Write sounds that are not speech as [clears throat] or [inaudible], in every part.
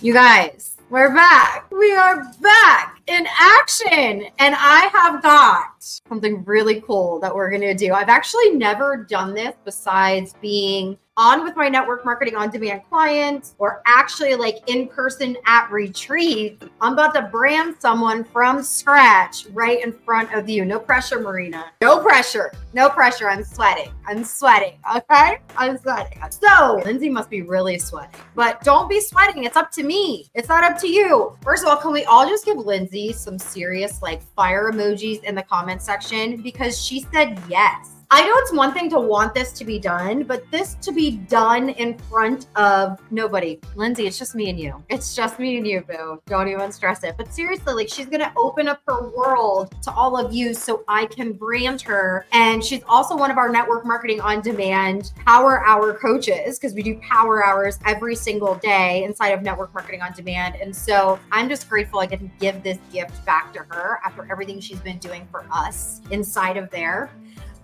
You guys, we're back. We are back in action. And I have got something really cool that we're going to do. I've actually never done this besides being on with my network marketing on demand clients or actually like in person at retreat, I'm about to brand someone from scratch right in front of you. No pressure, Marina. No pressure. No pressure. I'm sweating. I'm sweating. Okay. I'm sweating. So Lindsay must be really sweating, but don't be sweating. It's up to me. It's not up to you. First of all, can we all just give Lindsay some serious like fire emojis in the comment section because she said yes. I know it's one thing to want this to be done, but this to be done in front of nobody. Lindsay, it's just me and you. It's just me and you, boo. Don't even stress it. But seriously, like she's going to open up her world to all of you so I can brand her. And she's also one of our network marketing on demand power hour coaches because we do power hours every single day inside of network marketing on demand. And so I'm just grateful I get to give this gift back to her after everything she's been doing for us inside of there.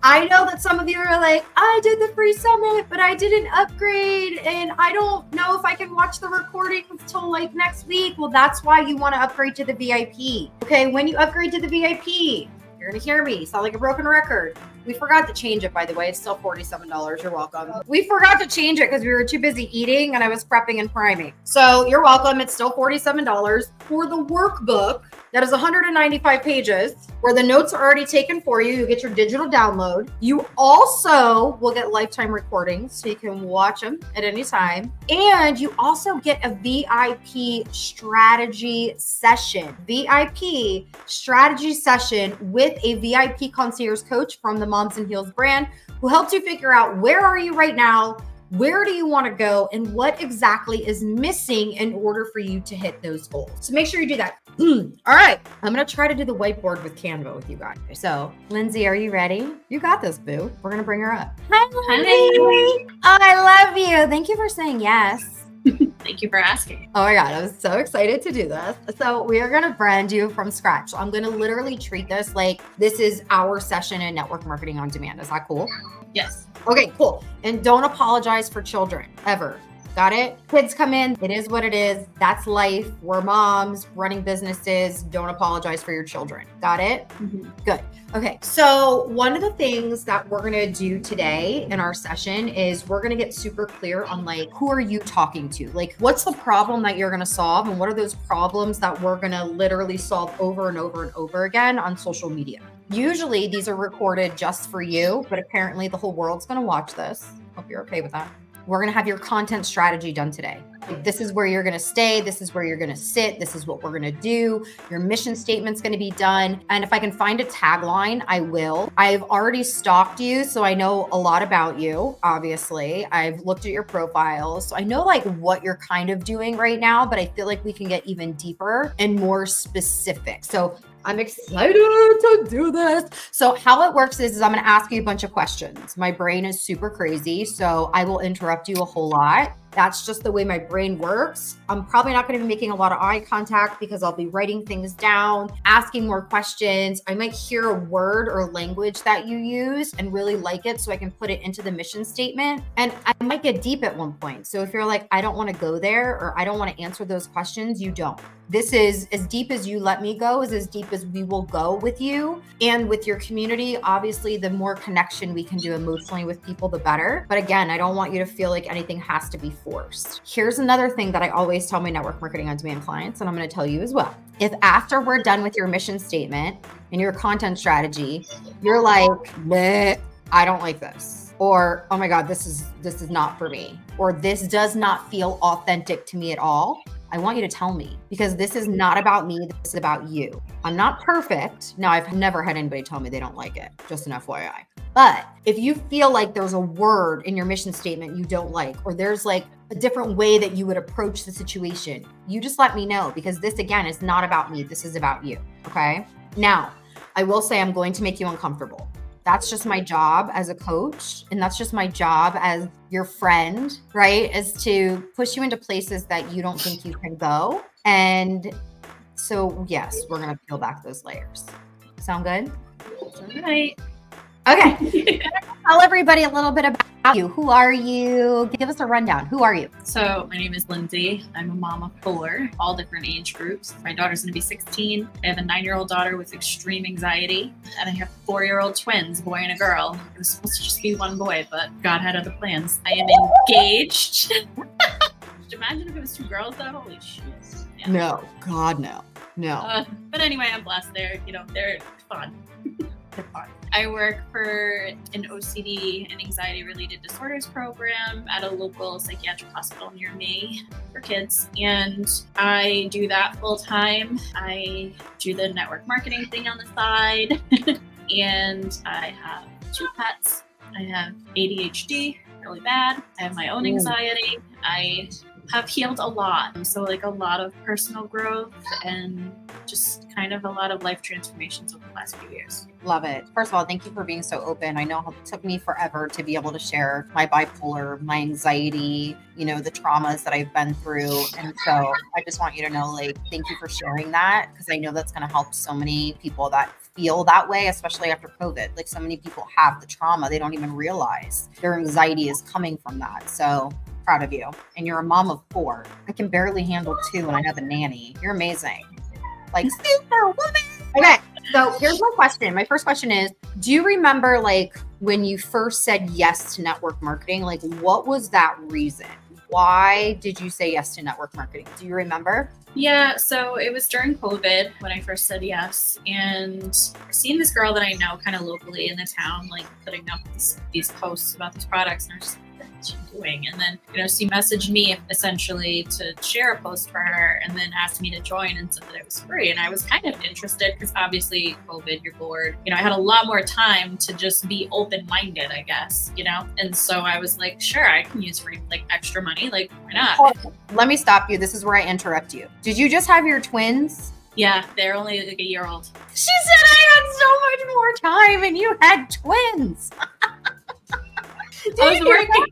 I know that some of you are like, I did the free summit, but I didn't upgrade and I don't know if I can watch the recording until like next week. Well, that's why you want to upgrade to the VIP. Okay, when you upgrade to the VIP, you're gonna hear me sound like a broken record. We forgot to change it, by the way. It's still $47. You're welcome. We forgot to change it because we were too busy eating and I was prepping and priming. So you're welcome. It's still $47 for the workbook that is 195 pages where the notes are already taken for you. You get your digital download. You also will get lifetime recordings so you can watch them at any time. And you also get a VIP strategy session. VIP strategy session with a VIP concierge coach from the Moms and Heels brand who helps you figure out where are you right now? Where do you want to go and what exactly is missing in order for you to hit those goals? So make sure you do that. [clears throat] All right. I'm going to try to do the whiteboard with Canva with you guys. So, Lindsay, are you ready? You got this, boo. We're going to bring her up. Hi, Lindsay. Oh, I love you. Thank you for saying yes. Thank you for asking. Oh my God, I'm so excited to do this. So, we are going to brand you from scratch. I'm going to literally treat this like this is our session in network marketing on demand. Is that cool? Yes. Okay, cool. And don't apologize for children ever. Got it? Kids come in. It is what it is. That's life. We're moms running businesses. Don't apologize for your children. Got it? Mm-hmm. Good. Okay. So, one of the things that we're going to do today in our session is we're going to get super clear on like, who are you talking to? Like, what's the problem that you're going to solve? And what are those problems that we're going to literally solve over and over and over again on social media? Usually, these are recorded just for you, but apparently, the whole world's going to watch this. Hope you're okay with that we're going to have your content strategy done today. This is where you're going to stay. This is where you're going to sit. This is what we're going to do. Your mission statement's going to be done. And if I can find a tagline, I will. I've already stalked you, so I know a lot about you, obviously. I've looked at your profiles. So I know like what you're kind of doing right now, but I feel like we can get even deeper and more specific. So I'm excited to do this. So, how it works is, is I'm going to ask you a bunch of questions. My brain is super crazy, so I will interrupt you a whole lot. That's just the way my brain works. I'm probably not going to be making a lot of eye contact because I'll be writing things down, asking more questions. I might hear a word or language that you use and really like it so I can put it into the mission statement. And I might get deep at one point. So if you're like, I don't want to go there or I don't want to answer those questions, you don't. This is as deep as you let me go, is as deep as we will go with you and with your community. Obviously, the more connection we can do emotionally with people, the better. But again, I don't want you to feel like anything has to be forced. Here's another thing that I always tell my network marketing on demand clients, and I'm going to tell you as well. If after we're done with your mission statement and your content strategy, you're like, I don't like this or oh my god this is this is not for me or this does not feel authentic to me at all I want you to tell me because this is not about me. This is about you. I'm not perfect. Now, I've never had anybody tell me they don't like it, just an FYI. But if you feel like there's a word in your mission statement you don't like, or there's like a different way that you would approach the situation, you just let me know because this, again, is not about me. This is about you. Okay. Now, I will say I'm going to make you uncomfortable that's just my job as a coach and that's just my job as your friend right is to push you into places that you don't think you can go and so yes we're going to peel back those layers sound good all right Okay. [laughs] Tell everybody a little bit about you. Who are you? Give us a rundown. Who are you? So, my name is Lindsay. I'm a mom of four, all different age groups. My daughter's going to be 16. I have a nine year old daughter with extreme anxiety, and I have four year old twins, a boy and a girl. It was supposed to just be one boy, but God had other plans. I am engaged. [laughs] Imagine if it was two girls, though. Holy shit. Yeah. No, God, no. No. Uh, but anyway, I'm blessed. They're, you know, they're fun. [laughs] I work for an OCD and anxiety related disorders program at a local psychiatric hospital near me for kids. And I do that full time. I do the network marketing thing on the side. [laughs] and I have two pets. I have ADHD, really bad. I have my own anxiety. I have healed a lot. So, like, a lot of personal growth and just kind of a lot of life transformations over the last few years. Love it. First of all, thank you for being so open. I know it took me forever to be able to share my bipolar, my anxiety, you know, the traumas that I've been through. And so I just want you to know, like, thank you for sharing that because I know that's going to help so many people that feel that way, especially after COVID. Like, so many people have the trauma, they don't even realize their anxiety is coming from that. So proud of you. And you're a mom of four. I can barely handle two and I have a nanny. You're amazing. Like superwoman. Okay. So here's my question. My first question is Do you remember like when you first said yes to network marketing? Like what was that reason? Why did you say yes to network marketing? Do you remember? Yeah, so it was during COVID when I first said yes, and seeing this girl that I know kind of locally in the town, like putting up these, these posts about these products, and I was just doing? And then, you know, she messaged me essentially to share a post for her and then asked me to join and said that it was free. And I was kind of interested because obviously COVID, you're bored. You know, I had a lot more time to just be open minded, I guess, you know? And so I was like, sure, I can use free, like extra money. Like, why not? Let me stop you. This is where I interrupt you. Did you just have your twins? Yeah, they're only like a year old. She said I had so much more time and you had twins. [laughs] I was working.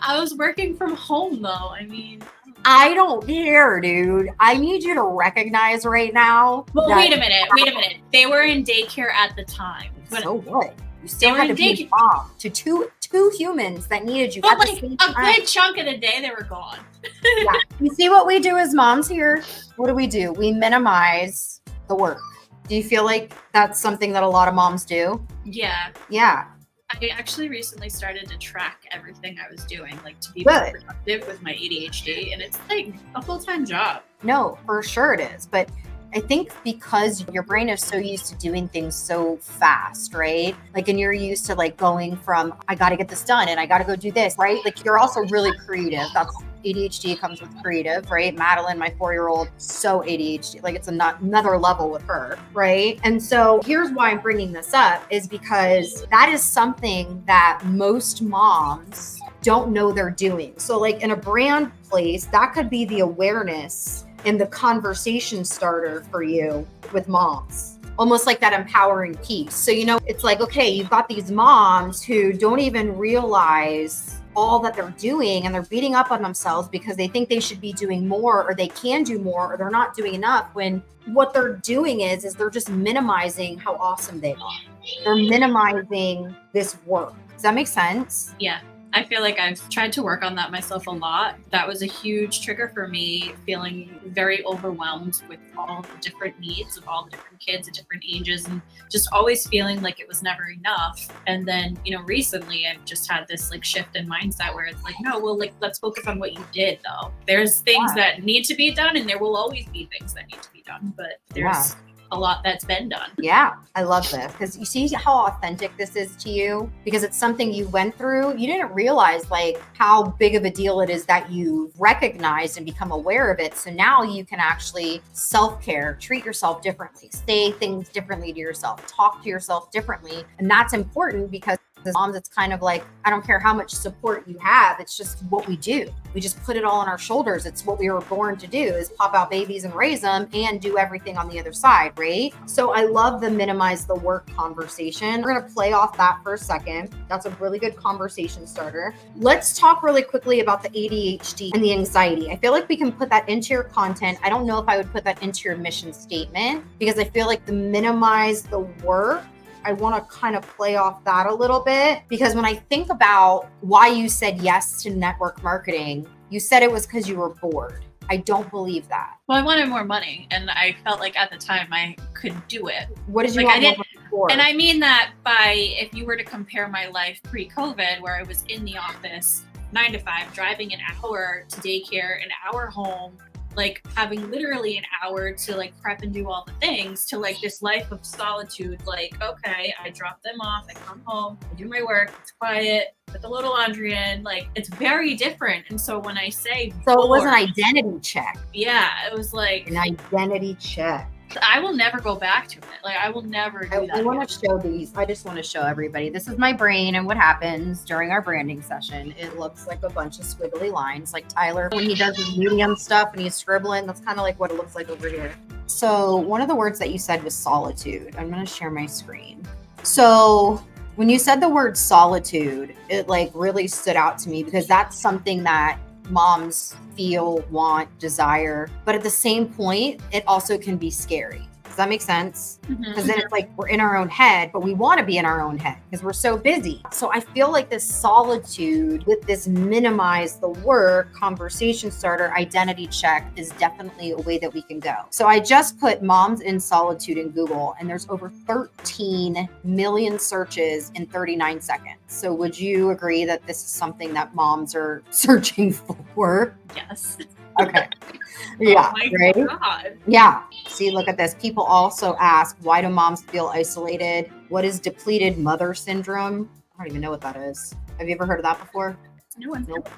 I was working from home though. I mean, I don't care, dude. I need you to recognize right now. Well, wait a minute. Wait a minute. They were in daycare at the time. So what? You still had to be mom to two two humans that needed you. But like a good chunk of the day, they were gone. yeah. [laughs] You see what we do as moms here? What do we do? We minimize the work. Do you feel like that's something that a lot of moms do? Yeah. Yeah. I actually recently started to track everything I was doing, like to be more productive with my ADHD, and it's like a full time job. No, for sure it is. But I think because your brain is so used to doing things so fast, right? Like, and you're used to like going from, I got to get this done and I got to go do this, right? Like, you're also really creative. That's ADHD comes with creative, right? Madeline, my four year old, so ADHD. Like it's not, another level with her, right? And so here's why I'm bringing this up is because that is something that most moms don't know they're doing. So, like in a brand place, that could be the awareness and the conversation starter for you with moms almost like that empowering piece. So, you know, it's like, okay, you've got these moms who don't even realize all that they're doing and they're beating up on themselves because they think they should be doing more or they can do more or they're not doing enough when what they're doing is is they're just minimizing how awesome they are. They're minimizing this work. Does that make sense? Yeah. I feel like I've tried to work on that myself a lot. That was a huge trigger for me, feeling very overwhelmed with all the different needs of all the different kids at different ages and just always feeling like it was never enough. And then, you know, recently I've just had this like shift in mindset where it's like, no, well, like, let's focus on what you did though. There's things yeah. that need to be done and there will always be things that need to be done, but there's. Yeah a lot that's been done. Yeah, I love this because you see how authentic this is to you because it's something you went through. You didn't realize like how big of a deal it is that you recognized and become aware of it. So now you can actually self care, treat yourself differently, say things differently to yourself, talk to yourself differently. And that's important because as moms, it's kind of like, I don't care how much support you have. It's just what we do. We just put it all on our shoulders. It's what we were born to do is pop out babies and raise them and do everything on the other side, right? So I love the minimize the work conversation. We're to play off that for a second. That's a really good conversation starter. Let's talk really quickly about the ADHD and the anxiety. I feel like we can put that into your content. I don't know if I would put that into your mission statement because I feel like the minimize the work I want to kind of play off that a little bit because when I think about why you said yes to network marketing, you said it was because you were bored. I don't believe that. Well, I wanted more money, and I felt like at the time I could do it. What did you Like, I want more didn't- money for? And I mean that by if you were to compare my life pre COVID, where I was in the office nine to five, driving an hour to daycare, an hour home, like having literally an hour to like prep and do all the things, to like this life of solitude. Like, okay, I drop them off, I come home, I do my work, it's quiet, put the little laundry in. Like, it's very different. And so when I say, so it was an identity check. yeah, it was like, An identity check. I will never go back to it. Like, I will never do I, that. I want to show these. I just want to show everybody. This is my brain and what happens during our branding session. It looks like a bunch of squiggly lines, like Tyler when he does his medium stuff and he's scribbling. That's kind of like what it looks like over here. So one of the words that you said was solitude. I'm going to share my screen. So when you said the word solitude, it like really stood out to me because that's something that moms feel, want, desire. But at the same point, it also can be scary. Does that make sense? Mm-hmm. Because then it's mm-hmm. like we're in our own head, but we want to be in our own head because we're so busy. So I feel like this solitude with this minimize the work conversation starter identity check is definitely a way that we can go. So I just put moms in solitude in Google and there's over 13 million searches in 39 seconds. So would you agree that this is something that moms are [laughs] searching for? Yes. Okay. [laughs] [laughs] Yeah. Oh my right? God. Yeah. See, look at this. People also ask, why do moms feel isolated? What is depleted mother syndrome? I don't even know what that is. Have you ever heard of that before? No one. Nope.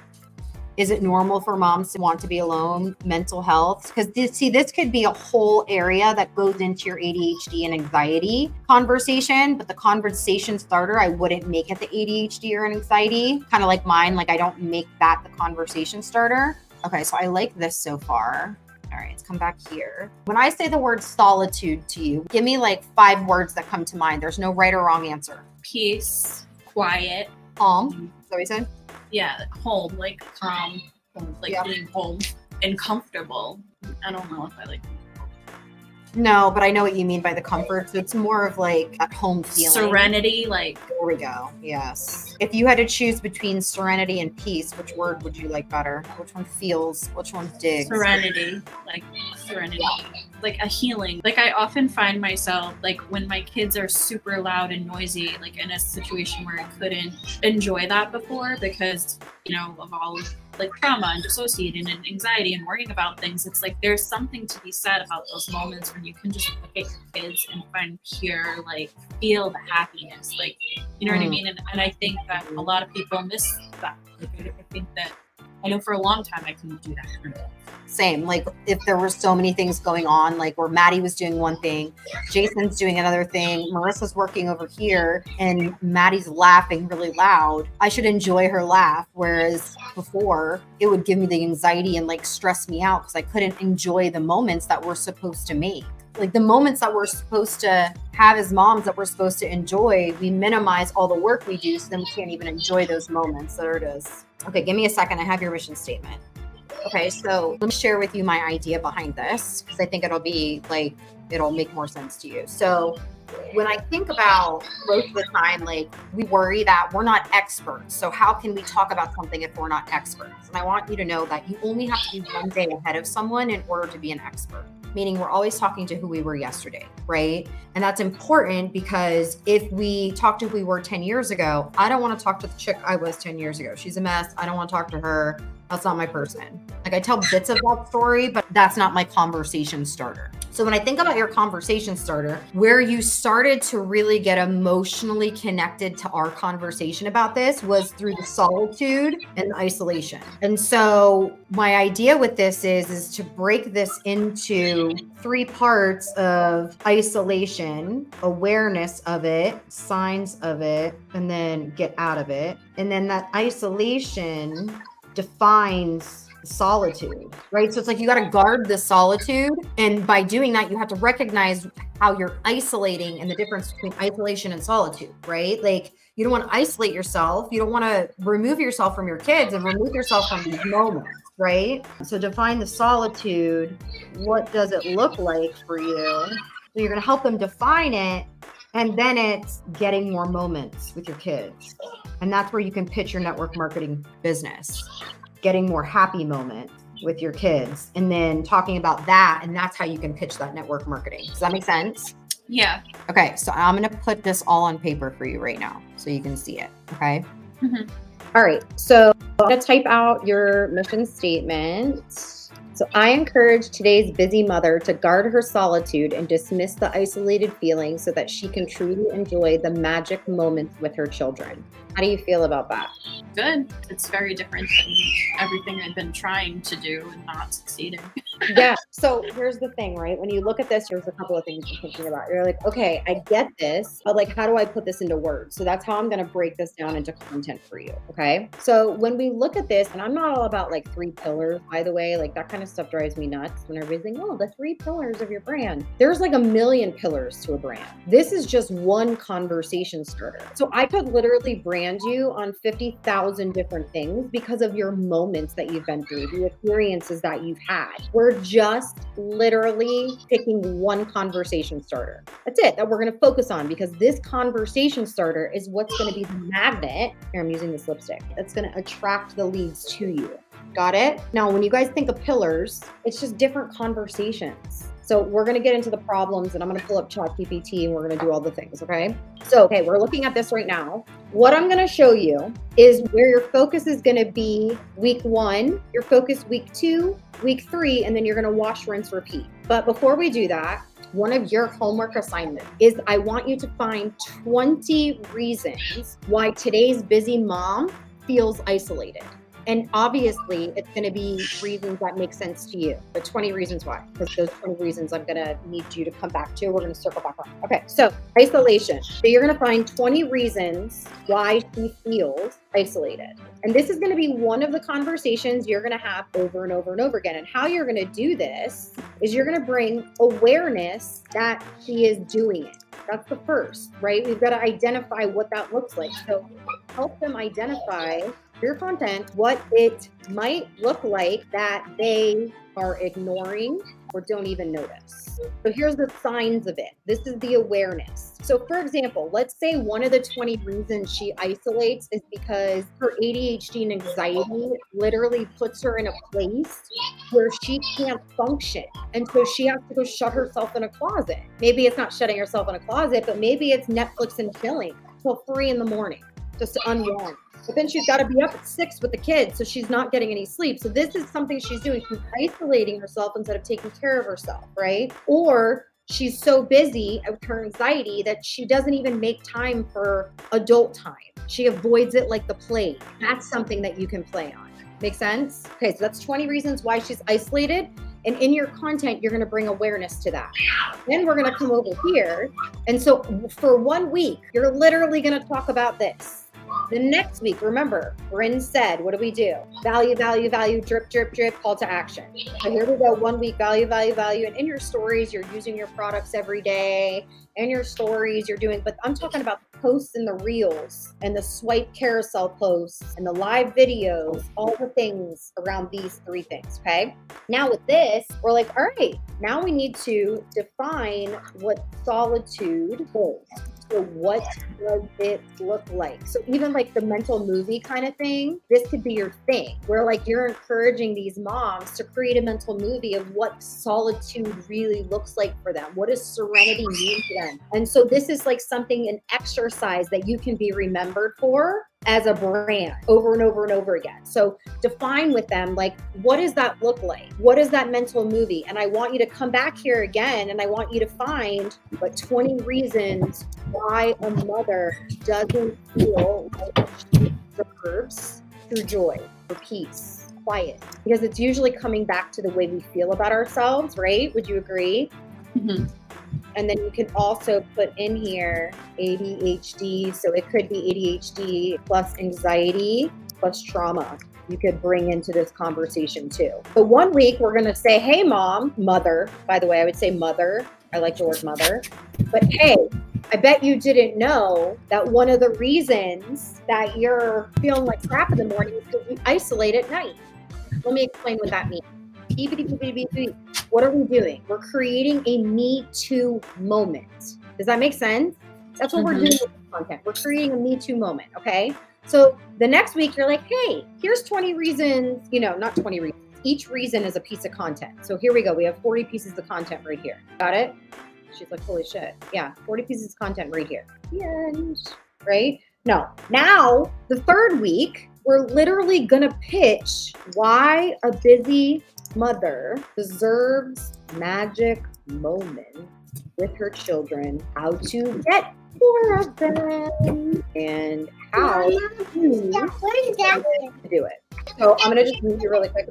Is it normal for moms to want to be alone? Mental health? Because this, see, this could be a whole area that goes into your ADHD and anxiety conversation. But the conversation starter, I wouldn't make it the ADHD or anxiety. Kind of like mine. Like I don't make that the conversation starter. Okay, so I like this so far. All right, let's come back here. When I say the word solitude to you, give me like five words that come to mind. There's no right or wrong answer. Peace, quiet. Calm. Is that what you said? Yeah, home, like calm, like Yeah. being home and comfortable. I don't know if I like No, but I know what you mean by the comfort. So it's more of like at home feeling. serenity. Like There we go. Yes. If you had to choose between serenity and peace, which word would you like better? Which one feels? Which one digs? serenity, like serenity, like a healing. Like I often find myself like when my kids are super loud and noisy, like in a situation where I couldn't enjoy that before because you know of all of like trauma and dissociating and anxiety and worrying about things. It's like there's something to be said about those moments when you can just look at your kids and find pure like feel the happiness, like you know what I Mm. mean. And, and I think that a lot of people miss that. Like, I think that I know for a long time I couldn't do that Same. Like if there were so many things going on, like where Maddie was doing one thing, Jason's doing another thing, Marissa's working over here, and Maddie's laughing really loud. I should enjoy her laugh. Whereas before, it would give me the anxiety and like stress me out because I couldn't enjoy the moments that we're supposed to make. Like the moments that we're supposed to have as moms that we're supposed to enjoy, we minimize all the work we do, so then we can't even enjoy those moments. There it is. Okay, give me a second. I have your mission statement. Okay, so let me share with you my idea behind this because I think it'll be like it'll make more sense to you. So when I think about most of the time, like we worry that we're not experts. So how can we talk about something if we're not experts? And I want you to know that you only have to be one day ahead of someone in order to be an expert. Meaning we're always talking to who we were yesterday, right? And that's important because if we talk to who we were 10 years ago, I don't want to talk to the chick I was 10 years ago. She's a mess. I don't want to talk to her. That's not my person. Like I tell bits of that story, but that's not my conversation starter. So when I think about your conversation starter, where you started to really get emotionally connected to our conversation about this was through the solitude and isolation. And so my idea with this is is to break this into three parts of isolation, awareness of it, signs of it, and then get out of it. And then that isolation defines solitude, right? So it's like you got to guard the solitude. And by doing that, you have to recognize how you're isolating and the difference between isolation and solitude, right? Like you don't want to isolate yourself. You don't want to remove yourself from your kids and remove yourself from these moments, right? So define the solitude. What does it look like for you? So you're going to help them define it And then it's getting more moments with your kids. And that's where you can pitch your network marketing business, getting more happy moments with your kids, and then talking about that. And that's how you can pitch that network marketing. Does that make sense? Yeah. Okay. So I'm going to put this all on paper for you right now so you can see it. Okay. Mhm. All right. So I'm going to type out your mission statement. So I encourage today's busy mother to guard her solitude and dismiss the isolated feeling so that she can truly enjoy the magic moments with her children. How do you feel about that? Good. It's very different than everything I've been trying to do and not succeeding. [laughs] yeah. [laughs] So here's the thing, right? When you look at this, there's a couple of things you're thinking about. You're like, okay, I get this, but like, how do I put this into words? So that's how I'm going to break this down into content for you. Okay. So when we look at this, and I'm not all about like three pillars, by the way, like that kind of stuff drives me nuts when everybody's like, oh, the three pillars of your brand. There's like a million pillars to a brand. This is just one conversation starter. So I could literally brand you on 50,000 different things because of your moments that you've been through, the experiences that you've had. We're just literally picking one conversation starter. That's it that we're going to focus on because this conversation starter is what's going to be the magnet. Here, I'm using this lipstick that's going to attract the leads to you. Got it? Now, when you guys think of pillars, it's just different conversations. So we're going to get into the problems and I'm going to pull up ChatGPT and we're going to do all the things. Okay. So, okay, we're looking at this right now. What I'm going to show you is where your focus is going to be week one, your focus week two, week three, and then you're going to wash, rinse, repeat. But before we do that, one of your homework assignments is I want you to find 20 reasons why today's busy mom feels isolated. And obviously, it's going to be reasons that make sense to you. The 20 reasons why, because those 20 reasons I'm going to need you to come back to. We're going to circle back on. Okay, so isolation. So you're going to find 20 reasons why she feels isolated. And this is going to be one of the conversations you're going to have over and over and over again. And how you're going to do this is you're going to bring awareness that she is doing it. That's the first, right? We've got to identify what that looks like. So help them identify your content what it might look like that they are ignoring or don't even notice. So here's the signs of it. This is the awareness. So for example, let's say one of the 20 reasons she isolates is because her ADHD and anxiety literally puts her in a place where she can't function. And so she has to go shut herself in a closet. Maybe it's not shutting herself in a closet, but maybe it's Netflix and chilling till three in the morning just to unwind. But then she's got to be up at six with the kids, so she's not getting any sleep. So this is something she's doing. She's isolating herself instead of taking care of herself, right? Or she's so busy with her anxiety that she doesn't even make time for adult time. She avoids it like the plague. That's something that you can play on. Make sense? Okay, so that's 20 reasons why she's isolated. And in your content, you're going to bring awareness to that. Then we're going to come over here. And so for one week, you're literally going to talk about this. The next week, remember, Bryn said, what do we do? Value, value, value, drip, drip, drip, call to action. So here we go. One week, value, value, value. And in your stories, you're using your products every day. In your stories, you're doing, but I'm talking about posts and the reels and the swipe carousel posts and the live videos, all the things around these three things. Okay. Now with this, we're like, all right, now we need to define what solitude is. So what does it look like? So even like the mental movie kind of thing, this could be your thing where like you're encouraging these moms to create a mental movie of what solitude really looks like for them. What does serenity mean to them? And so this is like something, an exercise that you can be remembered for as a brand over and over and over again. So define with them like what does that look like? What is that mental movie? And I want you to come back here again and I want you to find what 20 reasons why a mother doesn't feel like she deserves through joy or peace, quiet. Because it's usually coming back to the way we feel about ourselves, right? Would you agree? Mhm. And then you can also put in here ADHD. So it could be ADHD plus anxiety plus trauma. You could bring into this conversation too. But one week we're going to say, hey, mom, mother. By the way, I would say mother. I like the word mother. But hey, I bet you didn't know that one of the reasons that you're feeling like crap in the morning is because you isolate at night. Let me explain what that means. What are we doing? We're creating a me too moment. Does that make sense? That's what we're Mhm. doing with content. We're creating a Me Too moment. Okay. So the next week, you're like, hey, here's 20 reasons, you know, not 20 reasons. Each reason is a piece of content. So here we go. We have 40 pieces of content right here. Got it? She's like, holy shit. Yeah, 40 pieces of content right here. The end. Right? No. Now, the third week, we're literally going to pitch why a busy mother deserves magic moments with her children, how to get more of them, and how to do it. So I'm gonna just mute you really quick.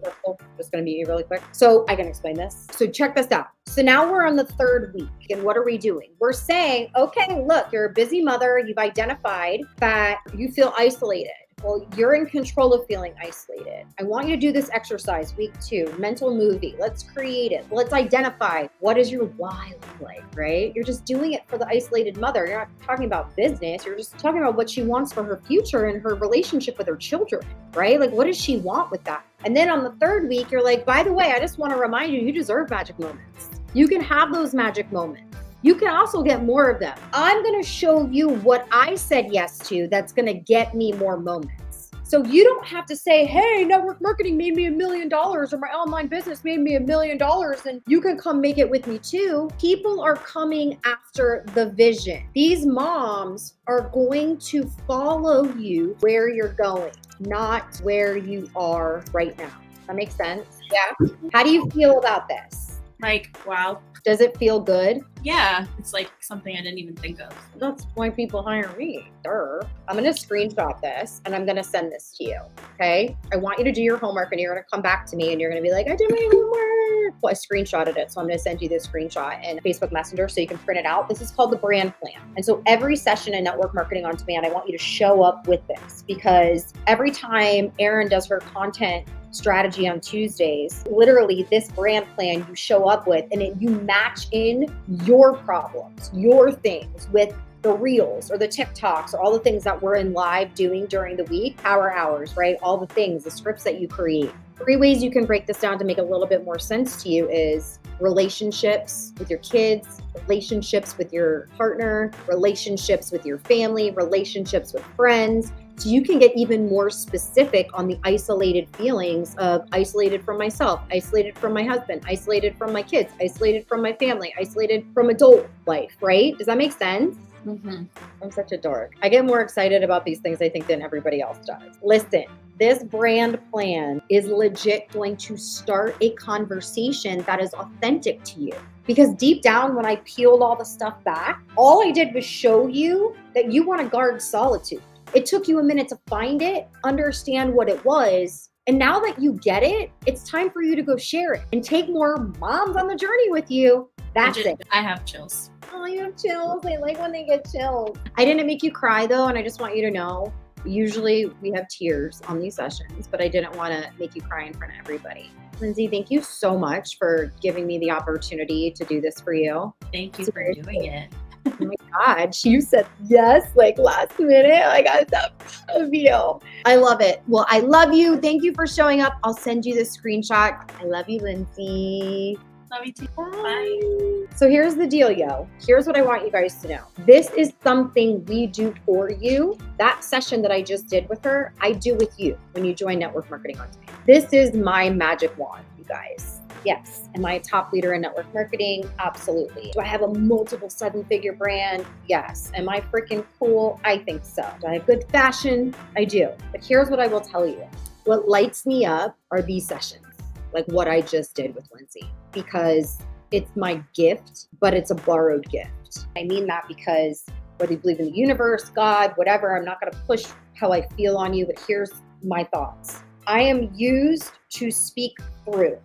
Just gonna mute you really quick. So I can explain this. So check this out. So now we're on the third week, and what are we doing? We're saying, okay, look, you're a busy mother. You've identified that you feel isolated. Well, you're in control of feeling isolated. I want you to do this exercise week two, mental movie. Let's create it. Let's identify what is your why look like, right? You're just doing it for the isolated mother. You're not talking about business. You're just talking about what she wants for her future and her relationship with her children, right? Like, what does she want with that? And then on the third week, you're like, by the way, I just want to remind you, you deserve magic moments. You can have those magic moments. You can also get more of them. I'm going to show you what I said yes to that's going to get me more moments. So you don't have to say, hey, network marketing made me a million dollars or my online business made me a million dollars and you can come make it with me too. People are coming after the vision. These moms are going to follow you where you're going, not where you are right now. That makes sense? Yeah. How do you feel about this? Like, wow. Does it feel good? Yeah, it's like something I didn't even think of. That's why people hire me. Durr. I'm gonna screenshot this and I'm gonna send this to you. Okay. I want you to do your homework and you're gonna come back to me and you're gonna be like, I did my homework. Well, I screenshotted it. So I'm gonna send you this screenshot in Facebook Messenger so you can print it out. This is called the brand plan. And so every session in network marketing on demand, I want you to show up with this because every time Erin does her content strategy on Tuesdays. Literally, this brand plan you show up with, and you match in your problems, your things with the reels or the TikToks or all the things that we're in live doing during the week, power hours, right? All the things, the scripts that you create. Three ways you can break this down to make a little bit more sense to you is relationships with your kids, relationships with your partner, relationships with your family, relationships with friends, so you can get even more specific on the isolated feelings of isolated from myself, isolated from my husband, isolated from my kids, isolated from my family, isolated from adult life, right? Does that make sense? Mm-hmm. I'm such a dork. I get more excited about these things, I think, than everybody else does. Listen, this brand plan is legit going to start a conversation that is authentic to you. Because deep down, when I peeled all the stuff back, all I did was show you that you want to guard solitude. It took you a minute to find it, understand what it was. And now that you get it, it's time for you to go share it and take more moms on the journey with you. That's I, ju- it. I have chills. Oh, you have chills. I like when they get chills. I didn't make you cry though, and I just want you to know. Usually we have tears on these sessions, but I didn't want to make you cry in front of everybody. Lindsay, thank you so much for giving me the opportunity to do this for you. Thank you for doing it. Oh my God, you said yes like last minute. Like I'm so of you. I love it. Well, I love you. Thank you for showing up. I'll send you the screenshot. I love you, Lindsay. Love you too. Bye. So here's the deal, yo. Here's what I want you guys to know. This is something we do for you. That session that I just did with her, I do with you when you join Network Marketing on Demand. This is my magic wand, you guys. Yes. Am I a top leader in network marketing? Absolutely. Do I have a multiple seven figure brand? Yes. Am I freaking cool? I think so. Do I have good fashion? I do. But here's what I will tell you what lights me up are these sessions, like what I just did with Lindsay, because it's my gift, but it's a borrowed gift. I mean that because whether you believe in the universe, God, whatever, I'm not going to push how I feel on you, but here's my thoughts. I am used to speak through.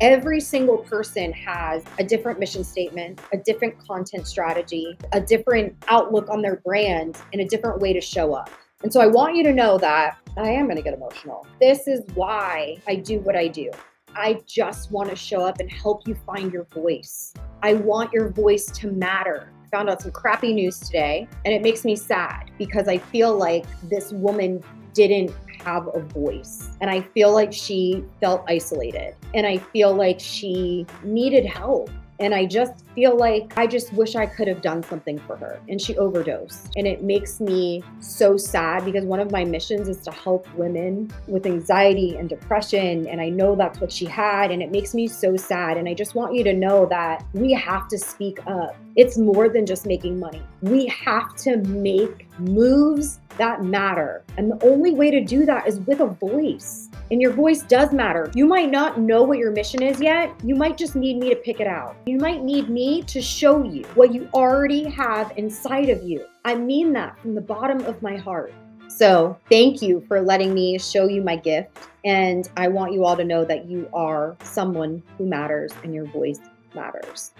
Every single person has a different mission statement, a different content strategy, a different outlook on their brand, and a different way to show up. And so I want you to know that I am going to get emotional. This is why I do what I do. I just want to show up and help you find your voice. I want your voice to matter. I found out some crappy news today, and it makes me sad because I feel like this woman didn't have a voice. And I feel like she felt isolated. And I feel like she needed help. And I just feel like I just wish I could have done something for her. And she overdosed. And it makes me so sad because one of my missions is to help women with anxiety and depression. And I know that's what she had. And it makes me so sad. And I just want you to know that we have to speak up. It's more than just making money. We have to make moves that matter. And the only way to do that is with a voice. And your voice does matter. You might not know what your mission is yet. You might just need me to pick it out. You might need me to show you what you already have inside of you. I mean that from the bottom of my heart. So, thank you for letting me show you my gift. And I want you all to know that you are someone who matters and your voice matters.